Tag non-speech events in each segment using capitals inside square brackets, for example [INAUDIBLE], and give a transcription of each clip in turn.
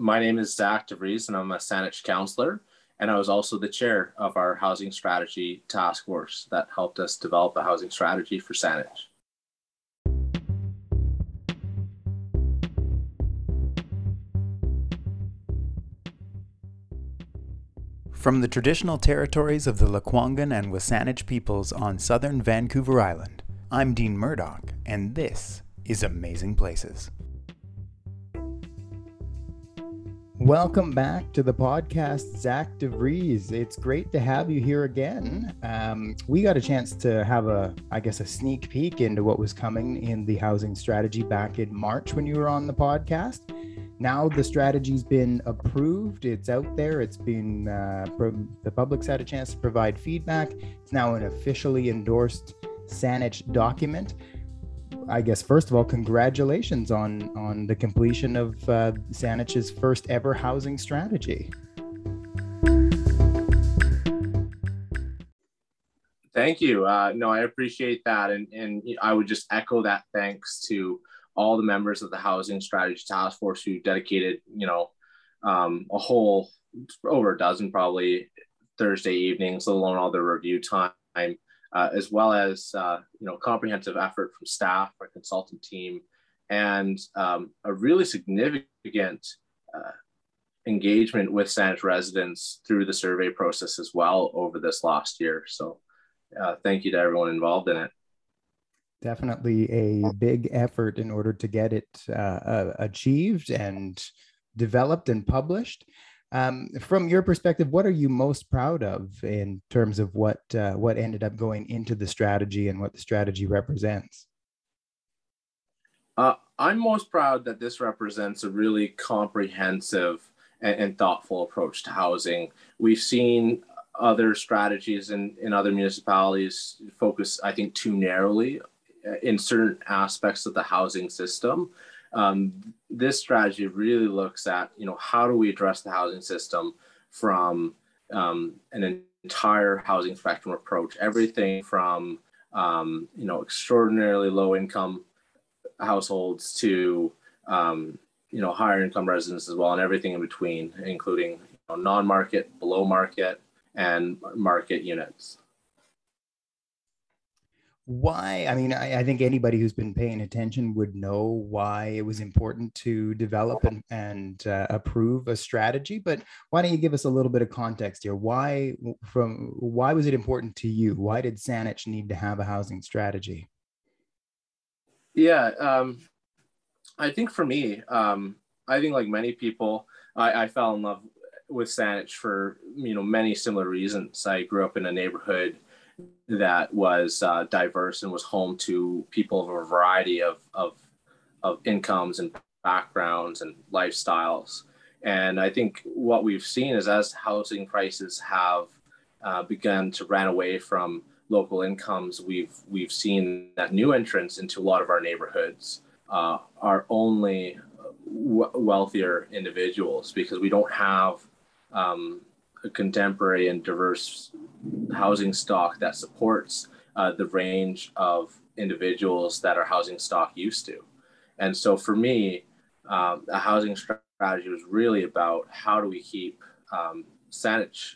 my name is Zach DeVries, and I'm a Saanich councillor. And I was also the chair of our housing strategy task force that helped us develop a housing strategy for Saanich. From the traditional territories of the Lekwungen and Wasanich peoples on southern Vancouver Island, I'm Dean Murdoch, and this is Amazing Places. Welcome back to the podcast, Zach DeVries. It's great to have you here again. Um, we got a chance to have a, I guess, a sneak peek into what was coming in the housing strategy back in March when you were on the podcast. Now the strategy's been approved. It's out there. It's been uh, the public's had a chance to provide feedback. It's now an officially endorsed saanich document i guess first of all congratulations on on the completion of uh, saanich's first ever housing strategy. Thank you. Uh, no i appreciate that. And and i would just echo that thanks to all the members of the housing strategy task force who dedicated, you know, um, a whole over a dozen probably Thursday evenings, let alone all the review time, uh, as well as uh, you know comprehensive effort from staff, our consultant team, and um, a really significant uh, engagement with Saanich residents through the survey process as well over this last year. So, uh, thank you to everyone involved in it definitely a big effort in order to get it uh, uh, achieved and developed and published. Um, from your perspective, what are you most proud of in terms of what uh, what ended up going into the strategy and what the strategy represents? Uh, I'm most proud that this represents a really comprehensive and, and thoughtful approach to housing. We've seen other strategies in, in other municipalities focus, I think, too narrowly in certain aspects of the housing system. Um, this strategy really looks at, you know, how do we address the housing system from um, an entire housing spectrum approach, everything from, um, you know, extraordinarily low income households to, um, you know, higher income residents as well, and everything in between, including you know, non-market, below market, and market units why i mean I, I, think anybody who's been paying attention would know why it was important to develop and, and uh, approve a strategy but why don't you give us a little bit of context here? Why from why was it important to you? Why did saanich need to have a housing strategy? Yeah um, i think for me um, i think like many people I, I fell in love with saanich for you know many similar reasons. I grew up in a neighborhood that was uh, diverse and was home to people of a variety of, of, of incomes and backgrounds and lifestyles. And I think what we've seen is as housing prices have uh, begun to run away from local incomes, we've we've seen that new entrants into a lot of our neighborhoods uh, are only w- wealthier individuals because we don't have um, a contemporary and diverse housing stock that supports uh, the range of individuals that our housing stock used to. And so for me, um, a housing strategy was really about how do we keep um, Saanich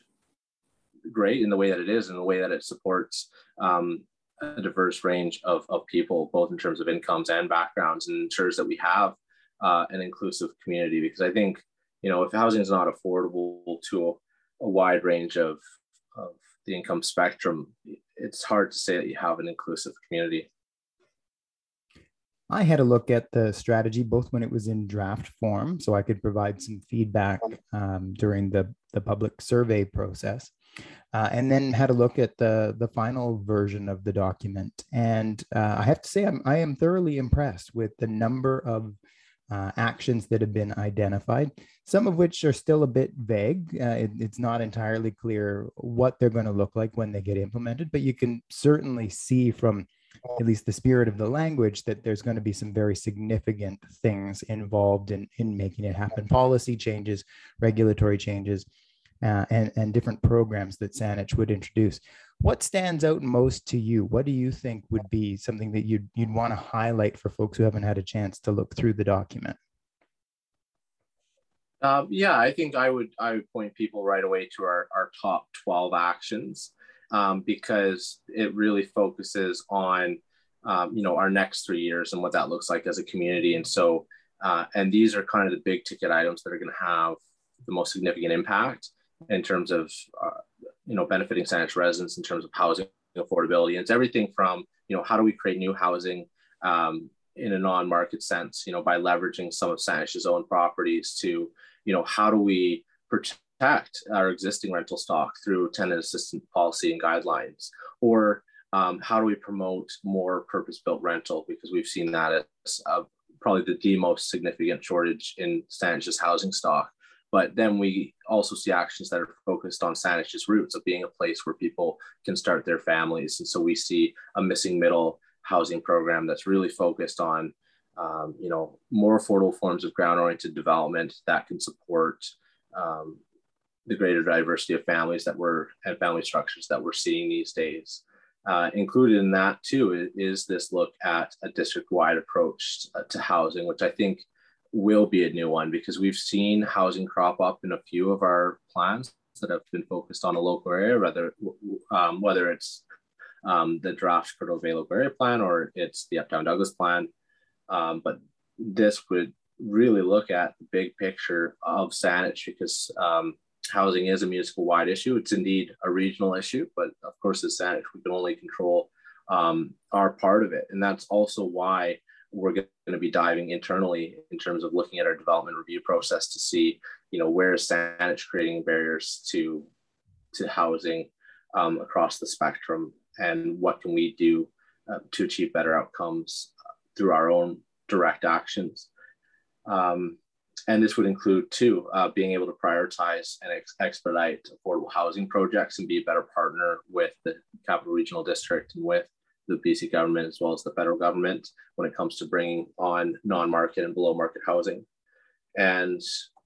great in the way that it is, in the way that it supports um, a diverse range of, of people, both in terms of incomes and backgrounds, and ensures that we have uh, an inclusive community. Because I think, you know, if housing is not affordable to a wide range of, of the income spectrum, it's hard to say that you have an inclusive community. I had a look at the strategy both when it was in draft form, so I could provide some feedback um, during the, the public survey process, uh, and then had a look at the, the final version of the document. And uh, I have to say, I'm, I am thoroughly impressed with the number of uh, actions that have been identified, some of which are still a bit vague. Uh, it, it's not entirely clear what they're going to look like when they get implemented, but you can certainly see from at least the spirit of the language that there's going to be some very significant things involved in, in making it happen policy changes, regulatory changes, uh, and, and different programs that Saanich would introduce. What stands out most to you? What do you think would be something that you'd, you'd want to highlight for folks who haven't had a chance to look through the document? Um, yeah, I think I would I would point people right away to our, our top 12 actions um, because it really focuses on um, you know our next three years and what that looks like as a community. And so uh, and these are kind of the big ticket items that are going to have the most significant impact in terms of uh, you know benefiting Saanich residents in terms of housing affordability. And it's everything from you know how do we create new housing um, in a non-market sense, you know, by leveraging some of Saanich's own properties to, you know, how do we protect our existing rental stock through tenant assistance policy and guidelines, or um, how do we promote more purpose-built rental because we've seen that as uh, probably the, the most significant shortage in Saanich's housing stock. But then we also see actions that are focused on Saanich's roots of being a place where people can start their families. And so we see a missing middle housing program that's really focused on um, you know more affordable forms of ground oriented development that can support um, the greater diversity of families that we're and family structures that we're seeing these days uh, included in that too is this look at a district wide approach to housing which i think will be a new one because we've seen housing crop up in a few of our plans that have been focused on a local area, whether um, whether it's um, the draft Bay local area plan or it's the Uptown Douglas plan. Um, but this would really look at the big picture of Saanich because um, housing is a municipal wide issue. It's indeed a regional issue, but of course, as Saanich, we can only control um, our part of it. And that's also why we're going to be diving internally in terms of looking at our development review process to see, you know, where is Saanich creating barriers to to housing um, across the spectrum and what can we do uh, to achieve better outcomes through our own direct actions. Um, and this would include too uh, being able to prioritize and ex- expedite affordable housing projects and be a better partner with the capital regional district and with the BC government as well as the federal government when it comes to bringing on non-market and below market housing. And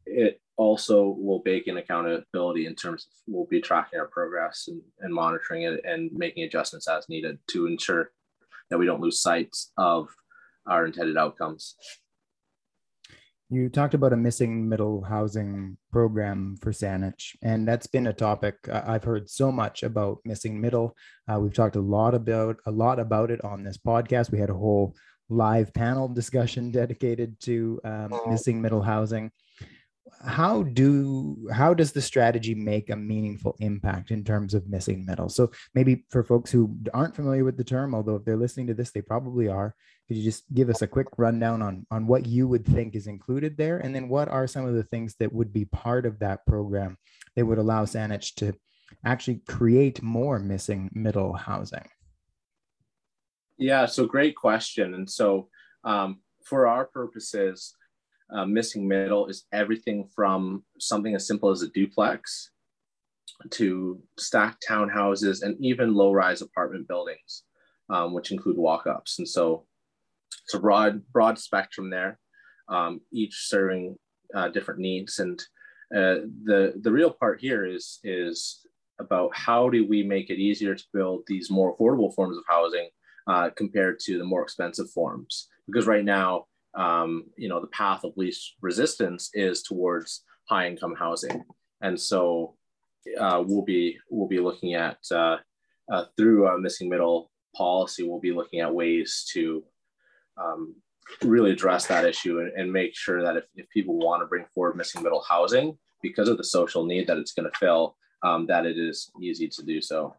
it also will bake in accountability in terms of we'll be tracking our progress and, and monitoring it and making adjustments as needed to ensure that we don't lose sight of our intended outcomes. You talked about a missing middle housing program for Saanich, and that's been a topic I've heard so much about missing middle. Uh, we've talked a lot about a lot about it on this podcast. We had a whole live panel discussion [LAUGHS] dedicated to um, mm-hmm. missing middle housing how do how does the strategy make a meaningful impact in terms of missing middle so maybe for folks who aren't familiar with the term although if they're listening to this they probably are could you just give us a quick rundown on on what you would think is included there? And then what are some of the things that would be part of that program that would allow Saanich to actually create more missing middle housing? Yeah so great question. And so um, for our purposes uh, missing middle is everything from something as simple as a duplex to stacked townhouses and even low rise apartment buildings, um, which include walk ups. And so it's a broad, broad spectrum there, um, each serving uh, different needs. And uh, the, the real part here is, is about how do we make it easier to build these more affordable forms of housing uh, compared to the more expensive forms. Because right now, um, you know, the path of least resistance is towards high income housing. And so uh, we'll be we'll be looking at uh, uh, through a missing middle policy. We'll be looking at ways to um, really address that issue and, and make sure that if, if people want to bring forward missing middle housing because of the social need that it's going to fill, um, that it is easy to do so.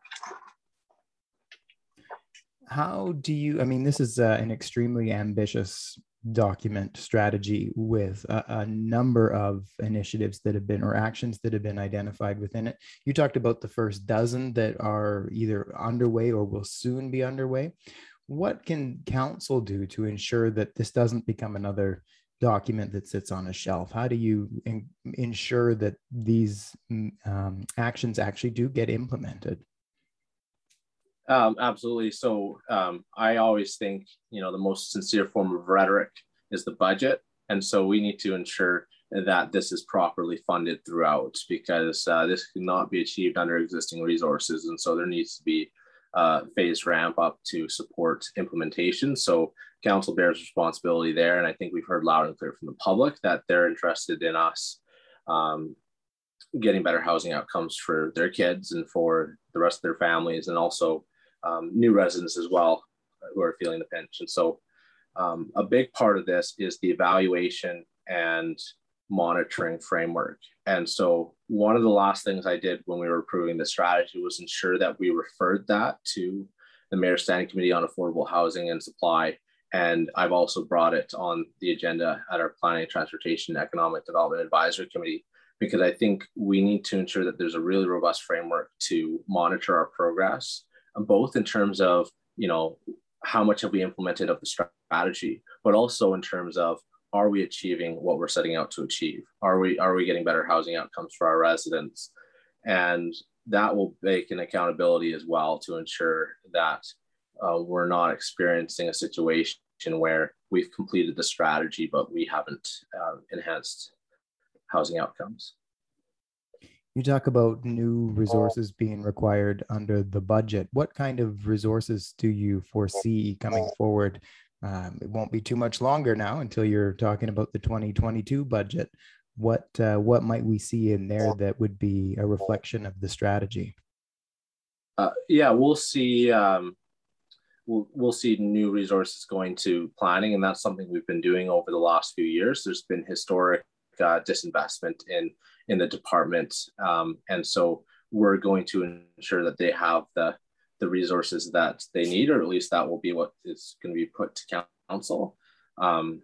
How do you? I mean, this is uh, an extremely ambitious document strategy with a, a, number of initiatives that have been or actions that have been identified within it. You talked about the first dozen that are either underway or will soon be underway. What can council do to ensure that this doesn't become another document that sits on a shelf? How do you in, ensure that these mm, um, actions actually do get implemented? Um, absolutely. So um, I always think, you know, the most sincere form of rhetoric is the budget. And so we need to ensure that this is properly funded throughout because uh, this cannot be achieved under existing resources. And so there needs to be a phased ramp up to support implementation. So council bears responsibility there. And I think we've heard loud and clear from the public that they're interested in us um, getting better housing outcomes for their kids and for the rest of their families, and also um, new residents as well who are feeling the pinch. And so, um, a big part of this is the evaluation and monitoring framework. And so, one of the last things I did when we were approving the strategy was ensure that we referred that to the Mayor's Standing Committee on Affordable Housing and Supply. And I've also brought it on the agenda at our Planning, Transportation, Economic Development Advisory Committee because I think we need to ensure that there's a really robust framework to monitor our progress, both in terms of you know how much have we implemented of the strategy, but also in terms of are we achieving what we're setting out to achieve? Are we are we getting better housing outcomes for our residents? And that will make an accountability as well to ensure that uh, we're not experiencing a situation where we've completed the strategy but we haven't uh, enhanced housing outcomes. You talk about new resources being required under the budget. What kind of resources do you foresee coming forward? Um, it won't be too much longer now until you're talking about the 2022 budget. What uh, what might we see in there that would be a reflection of the strategy? Uh, yeah, we'll see. Um, we'll we'll see new resources going to planning, and that's something we've been doing over the last few years. There's been historic uh, disinvestment in in the department, um, and so we're going to ensure that they have the the resources that they need, or at least that will be what is going to be put to council. Um,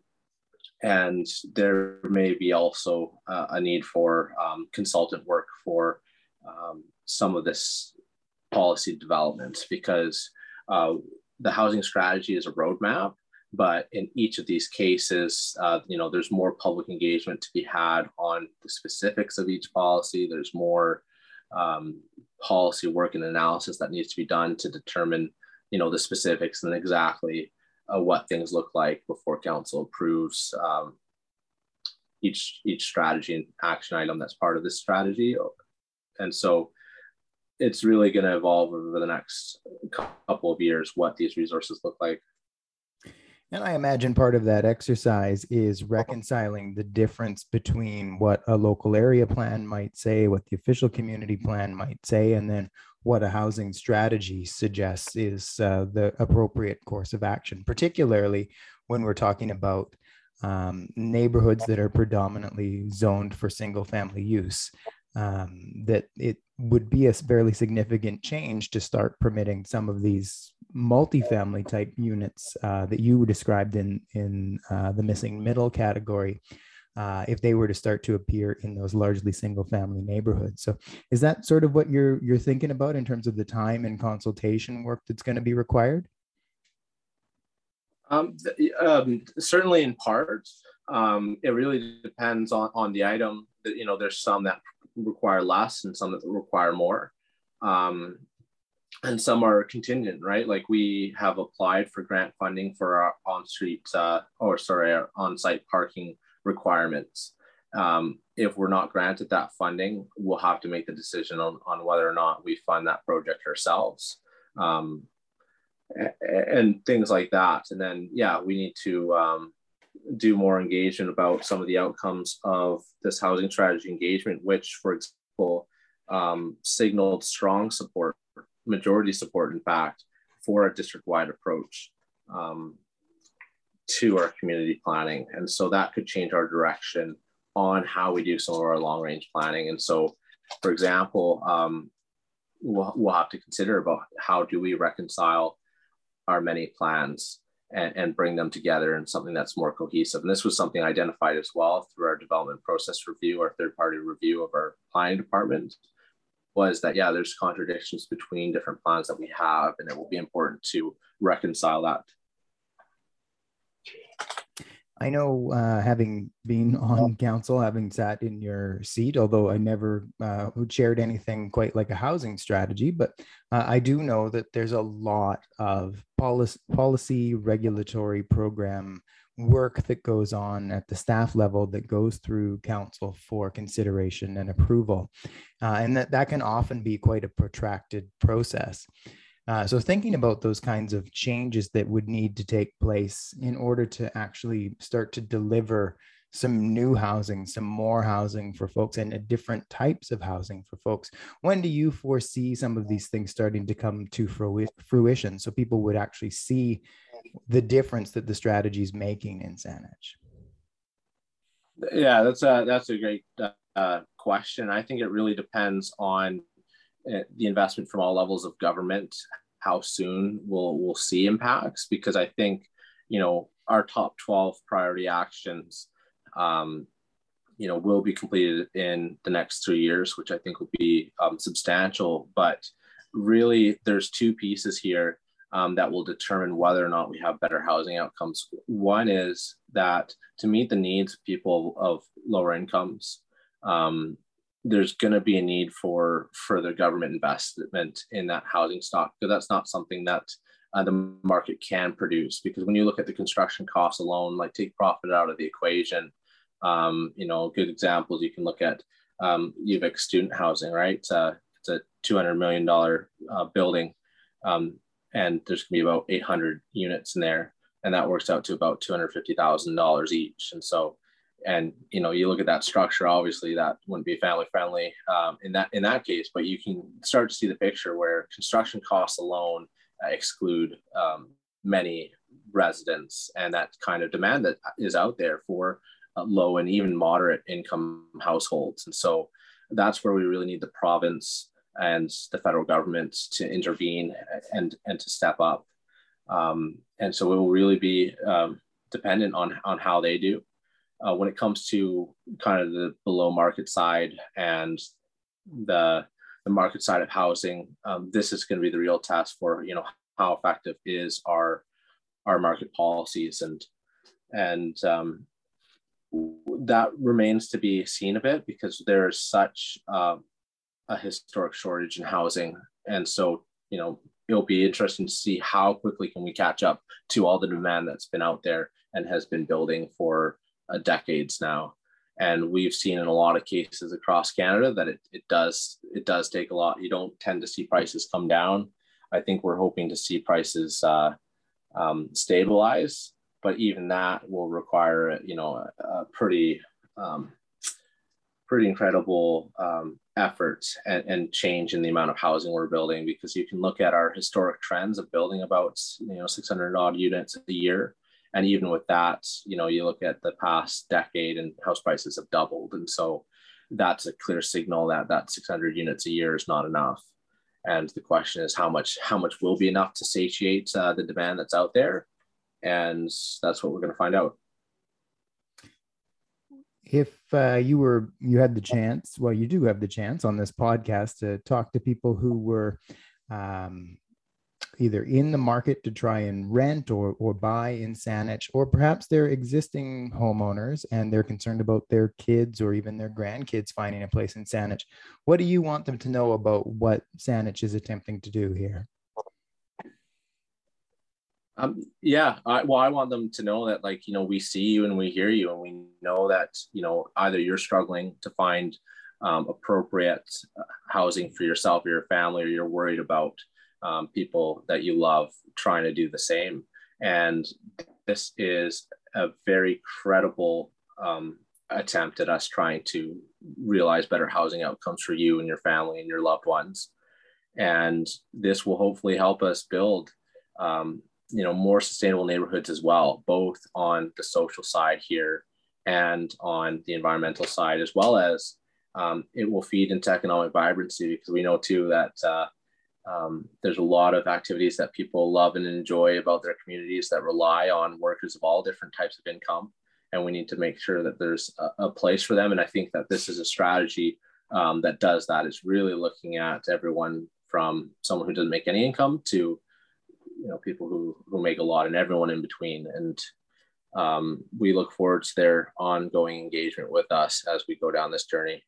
and there may be also uh, a need for um, consultant work for um, some of this policy development because uh, the housing strategy is a roadmap but in each of these cases, uh, you know, there's more public engagement to be had on the specifics of each policy. There's more um, policy work and analysis that needs to be done to determine, you know, the specifics and exactly uh, what things look like before council approves um, each each strategy and action item that's part of this strategy. And so it's really going to evolve over the next couple of years what these resources look like. And I imagine part of that exercise is reconciling the difference between what a local area plan might say, what the official community plan might say, and then what a housing strategy suggests is uh, the appropriate course of action, particularly when we're talking about um, neighborhoods that are predominantly zoned for single family use. Um, that it would be a fairly significant change to start permitting some of these multifamily type units uh, that you described in in uh, the missing middle category uh, if they were to start to appear in those largely single family neighborhoods. So is that sort of what you're you're thinking about in terms of the time and consultation work that's going to be required? Um, um, certainly in part. um, it really depends on on the item. You know there's some that require less and some that require more. Um, and some are contingent, right? Like we have applied for grant funding for our on-street, uh, or sorry, our on-site parking requirements. Um, if we're not granted that funding, we'll have to make the decision on, on whether or not we fund that project ourselves. Um, and things like that. And then, yeah, we need to um, do more engagement about some of the outcomes of this housing strategy engagement, which, for example, um, signaled strong support majority support, in fact, for a district-wide approach um, to our community planning. And so that could change our direction on how we do some of our long-range planning. And so, for example, um, we'll, we'll have to consider about how do we reconcile our many plans and, and bring them together in something that's more cohesive. And this was something identified as well through our development process review, our third-party review of our planning department was that yeah there's contradictions between different plans that we have and it will be important to reconcile that. I know, uh, having been [LAUGHS] on council, having sat in your seat, although I never uh, shared anything quite like a housing strategy, but uh, I do know that there's a lot of policy, policy regulatory program work that goes on at the staff level that goes through council for consideration and approval. Uh, and that, that can often be quite a protracted process. Uh, so thinking about those kinds of changes that would need to take place in order to actually start to deliver some new housing, some more housing for folks, and different types of housing for folks. When do you foresee some of these things starting to come to fruition so people would actually see the difference that the strategy is making in Saanich? Yeah, that's a that's a great uh, question. I think it really depends on uh, the investment from all levels of government. How soon we'll we'll see impacts? Because I think you know our top twelve priority actions, um, you know, will be completed in the next three years, which I think will be um, substantial. But really, there's two pieces here um, that will determine whether or not we have better housing outcomes. One is that to meet the needs of people of lower incomes, um, there's going to be a need for further government investment in that housing stock because that's not something that uh, the market can produce. Because when you look at the construction costs alone, like take profit out of the equation, um, you know, good examples you can look at um, UVic student housing, right? Uh, it's a $200 million uh, building. Um, and there's going to be about 800 units in there and that works out to about $250000 each and so and you know you look at that structure obviously that wouldn't be family friendly um, in that in that case but you can start to see the picture where construction costs alone uh, exclude um, many residents and that kind of demand that is out there for low and even moderate income households and so that's where we really need the province and the federal government to intervene and and to step up. Um, and so it will really be um, dependent on on how they do. Uh, when it comes to kind of the below market side and the the market side of housing, um, this is going to be the real test for you know how effective is our our market policies and and um, that remains to be seen a bit because there's such uh, a historic shortage in housing. And so, you know, it'll be interesting to see how quickly can we catch up to all the demand that's been out there and has been building for uh, decades now. And we've seen in a lot of cases across Canada that it, it does it does take a lot. You don't tend to see prices come down. I think we're hoping to see prices uh, um, stabilize, but even that will require you know a, a pretty um, pretty incredible um, effort and, and, change in the amount of housing we're building because you can look at our historic trends of building about you know 600 odd units a year. And even with that you know you look at the past decade and house prices have doubled. And so that's a clear signal that that 600 units a year is not enough. And the question is how much how much will be enough to satiate uh, the demand that's out there and that's what we're going to find out if uh, you were you had the chance well you do have the chance on this podcast to talk to people who were um, either in the market to try and rent or or buy in Saanich, or perhaps they're existing homeowners and they're concerned about their kids or even their grandkids finding a place in Saanich. What do you want them to know about what Saanich is attempting to do here? Um, yeah, I, well, I want them to know that, like, you know, we see you and we hear you, and we know that, you know, either you're struggling to find um, appropriate uh, housing for yourself or your family, or you're worried about um, people that you love trying to do the same. And this is a very credible um, attempt at us trying to realize better housing outcomes for you and your family and your loved ones. And this will hopefully help us build um, you know more sustainable neighborhoods as well both on the social side here and on the environmental side as well as um, it will feed into economic vibrancy because we know too that uh, um, there's a lot of activities that people love and enjoy about their communities that rely on workers of all different types of income and we need to make sure that there's a, a place for them and i think that this is a strategy um, that does that is really looking at everyone from someone who doesn't make any income to you know people who who make a lot and everyone in between. And um, we look forward to their ongoing engagement with us as we go down this journey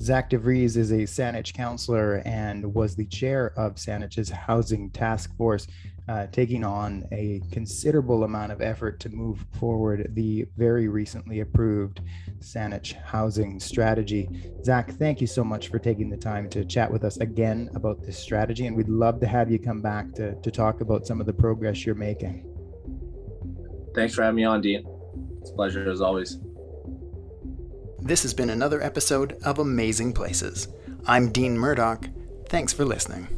Zach DeVries is a Saanich councillor and was the chair of Saanich's housing task force. uh, taking on a considerable amount of effort to move forward the very recently approved Saanich housing strategy. Zach, thank you so much for taking the time to chat with us again about this strategy, and we'd love to have you come back to, to talk about some of the progress you're making. Thanks for having me on, Dean. It's a pleasure as always. This has been another episode of Amazing Places. I'm Dean Murdoch. Thanks for listening.